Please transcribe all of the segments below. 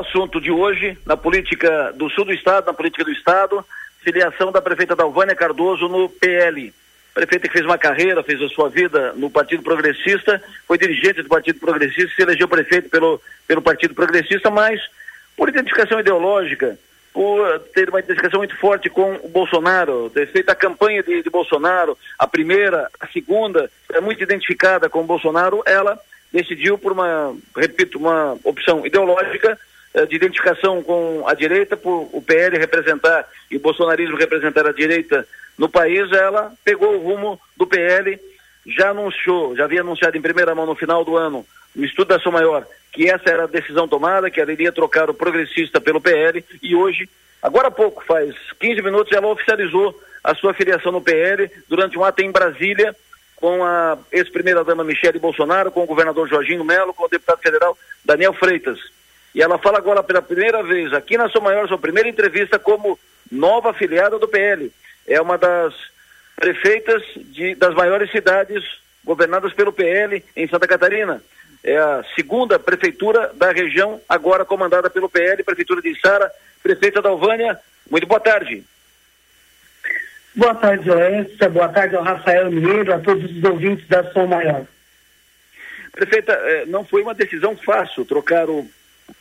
assunto de hoje na política do sul do estado, na política do estado, filiação da prefeita Dalvânia Cardoso no PL. Prefeita que fez uma carreira, fez a sua vida no Partido Progressista, foi dirigente do Partido Progressista, se elegeu prefeito pelo, pelo Partido Progressista, mas por identificação ideológica, por ter uma identificação muito forte com o Bolsonaro, ter feito a campanha de, de Bolsonaro, a primeira, a segunda, é muito identificada com o Bolsonaro, ela decidiu por uma, repito, uma opção ideológica eh, de identificação com a direita, por o PL representar e o bolsonarismo representar a direita no país, ela pegou o rumo do PL, já anunciou, já havia anunciado em primeira mão no final do ano, no estudo da sua maior, que essa era a decisão tomada, que ela iria trocar o progressista pelo PL, e hoje, agora há pouco, faz 15 minutos, ela oficializou a sua filiação no PL durante um ato em Brasília, com a ex-primeira-dama Michele Bolsonaro, com o governador Jorginho Melo, com o deputado federal Daniel Freitas. E ela fala agora pela primeira vez, aqui na Sua Maior, sua primeira entrevista como nova afiliada do PL. É uma das prefeitas de, das maiores cidades governadas pelo PL em Santa Catarina. É a segunda prefeitura da região, agora comandada pelo PL, prefeitura de Sara, prefeita da Alvânia. Muito boa tarde. Boa tarde, Joessa. Boa tarde ao Rafael Mineiro, a todos os ouvintes da Som Maior. Prefeita, eh, não foi uma decisão fácil trocar o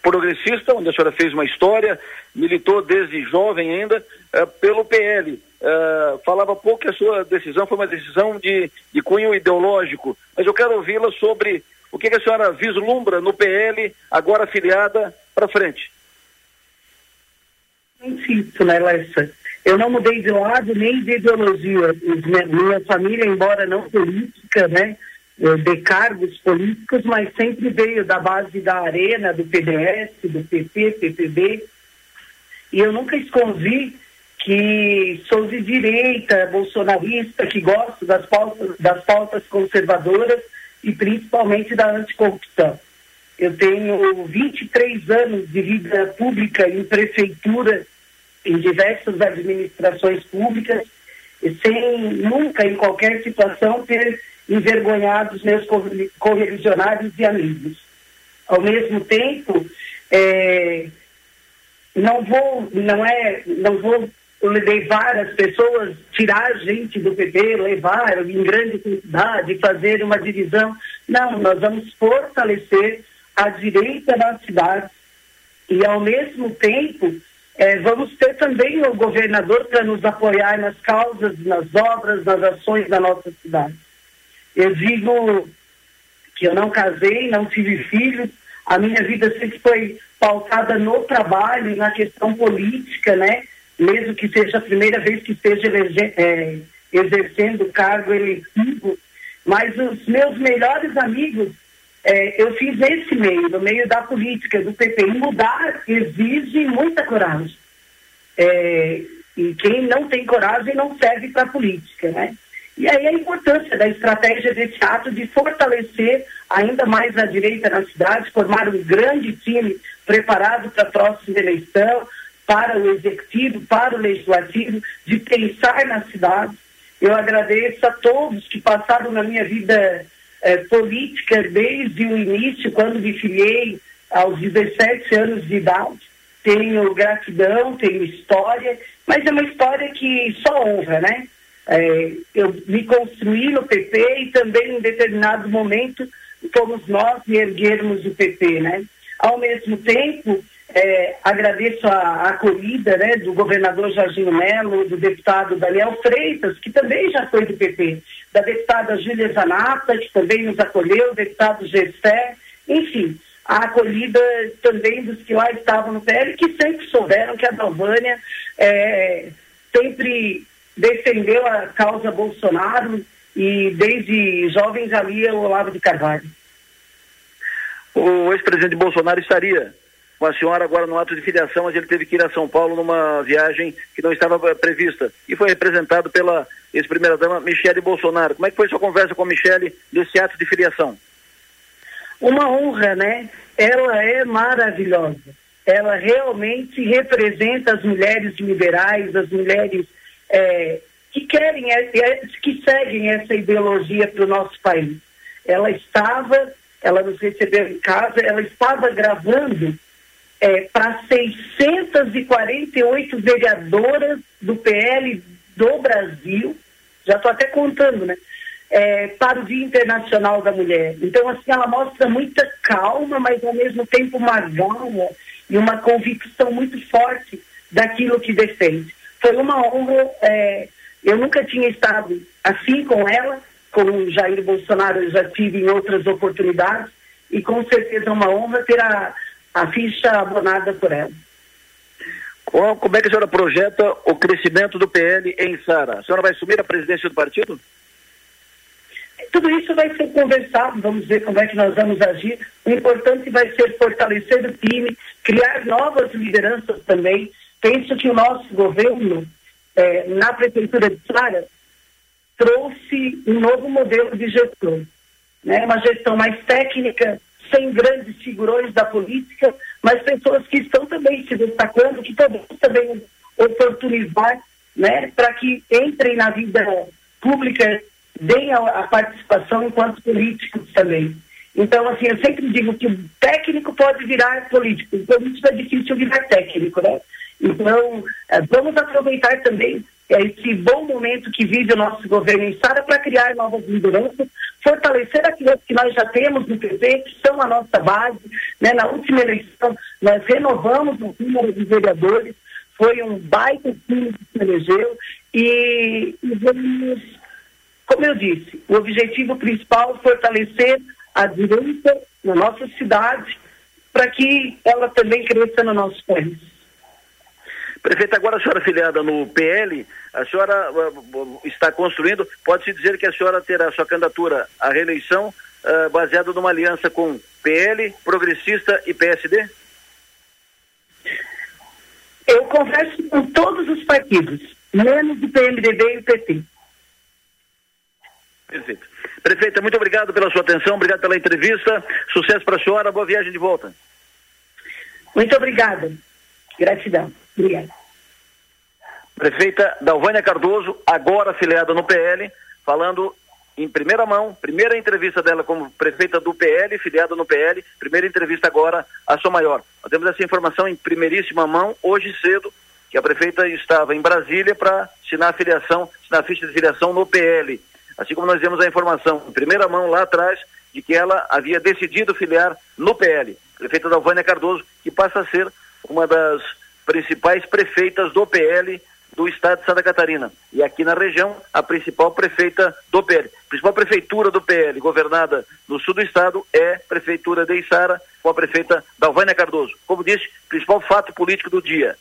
progressista, onde a senhora fez uma história, militou desde jovem ainda, eh, pelo PL. Eh, falava pouco que a sua decisão foi uma decisão de, de cunho ideológico, mas eu quero ouvi-la sobre o que, que a senhora vislumbra no PL, agora afiliada, para frente. Insisto, né, Lessa? Eu não mudei de lado nem de ideologia. Minha família, embora não política, né, de cargos políticos, mas sempre veio da base da Arena, do PDS, do PP, PPB. E eu nunca escondi que sou de direita, bolsonarista, que gosto das pautas, das pautas conservadoras e principalmente da anticorrupção. Eu tenho 23 anos de vida pública em prefeitura em diversas administrações públicas, sem nunca, em qualquer situação, ter envergonhado os meus correligionários e amigos. Ao mesmo tempo, é, não vou, não é, não vou levar as pessoas, tirar a gente do PP, levar em grande quantidade, fazer uma divisão. Não, nós vamos fortalecer a direita na cidade e, ao mesmo tempo, é, vamos ter também o governador para nos apoiar nas causas, nas obras, nas ações da nossa cidade. Eu digo que eu não casei, não tive filhos, a minha vida sempre foi pautada no trabalho, na questão política, né? Mesmo que seja a primeira vez que esteja é, exercendo cargo eletivo. Mas os meus melhores amigos, é, eu fiz esse meio, no meio da política, do PP. E mudar exige muita coragem. É, e quem não tem coragem não serve para a política, né? E aí a importância da estratégia desse ato de fortalecer ainda mais a direita na cidade, formar um grande time preparado para a próxima eleição, para o executivo, para o legislativo, de pensar na cidade. Eu agradeço a todos que passaram na minha vida eh, política desde o início, quando me filiei aos 17 anos de idade. Tenho gratidão, tenho história, mas é uma história que só honra, né? É, eu me construí no PP e também em determinado momento fomos nós e erguermos o PP, né? Ao mesmo tempo, é, agradeço a, acolhida né, do governador Jorginho Melo, do deputado Daniel Freitas, que também já foi do PP, da deputada Júlia Zanata, que também nos acolheu, deputado Gessé, enfim, a acolhida também dos que lá estavam no PL, que sempre souberam que a Dalvânia é, sempre defendeu a causa Bolsonaro e desde jovem já lia o Olavo de Carvalho. O ex-presidente Bolsonaro estaria com a senhora agora no ato de filiação, mas ele teve que ir a São Paulo numa viagem que não estava prevista e foi representado pela ex-primeira-dama Michele Bolsonaro. Como é que foi sua conversa com a Michele nesse ato de filiação? Uma honra, né? Ela é maravilhosa. Ela realmente representa as mulheres liberais, as mulheres é, que querem, é, é, que seguem essa ideologia para o nosso país. Ela estava, ela nos recebeu em casa, ela estava gravando é, para 648 vereadoras do PL do Brasil, já estou até contando, né? É, para o Dia Internacional da Mulher. Então, assim, ela mostra muita calma, mas ao mesmo tempo uma garra e uma convicção muito forte daquilo que defende. Foi uma honra, é, eu nunca tinha estado assim com ela, com o Jair Bolsonaro eu já tive em outras oportunidades, e com certeza é uma honra ter a, a ficha abonada por ela. Como é que a senhora projeta o crescimento do PL em Sara? A senhora vai assumir a presidência do partido? Tudo isso vai ser conversado, vamos ver como é que nós vamos agir. O importante vai ser fortalecer o time, criar novas lideranças também. Penso que o nosso governo, eh, na Prefeitura de Sara, trouxe um novo modelo de gestão. Né? Uma gestão mais técnica, sem grandes figurões da política, mas pessoas que estão também se destacando, que podemos também oportunizar né, para que entrem na vida pública, deem a, a, participação enquanto políticos também. Então, assim, eu sempre digo que o técnico pode virar político, o político é difícil virar técnico, né? Então, eh, vamos aproveitar também esse bom momento que vive o nosso governo em Sara para criar novas lideranças, fortalecer aquilo que nós já temos no PP, que são a nossa base. Né? Na última eleição, nós renovamos o número de vereadores, foi um baita time que se elegeu e, e vamos, como eu disse, o objetivo principal é fortalecer a direita na nossa cidade para que ela também cresça no nosso país. Prefeita, agora a senhora filiada no PL, a senhora uh, está construindo, pode-se dizer que a senhora terá sua candidatura à reeleição uh, baseada numa aliança com PL, Progressista e PSD? Eu converso com todos os partidos, menos o PMDB e o PT. Perfeito. Prefeita, muito obrigado pela sua atenção, obrigado pela entrevista. Sucesso para a senhora, boa viagem de volta. Muito obrigada. Gratidão. Obrigada. Prefeita Dalvânia Cardoso, agora afiliada no PL, falando em primeira mão, primeira entrevista dela como prefeita do PL, filiada no PL, primeira entrevista agora a sua maior. Nós temos essa informação em primeiríssima mão, hoje cedo, que a prefeita estava em Brasília para assinar a filiação, assinar a ficha de filiação no PL. Assim como nós temos a informação em primeira mão lá atrás de que ela havia decidido filiar no PL. Prefeita Dalvânia Cardoso, que passa a ser uma das principais prefeitas do PL do estado de Santa Catarina. E aqui na região, a principal prefeita do PL. A principal prefeitura do PL, governada no sul do estado, é a prefeitura de Içara, com a prefeita Dalvânia Cardoso. Como disse, principal fato político do dia.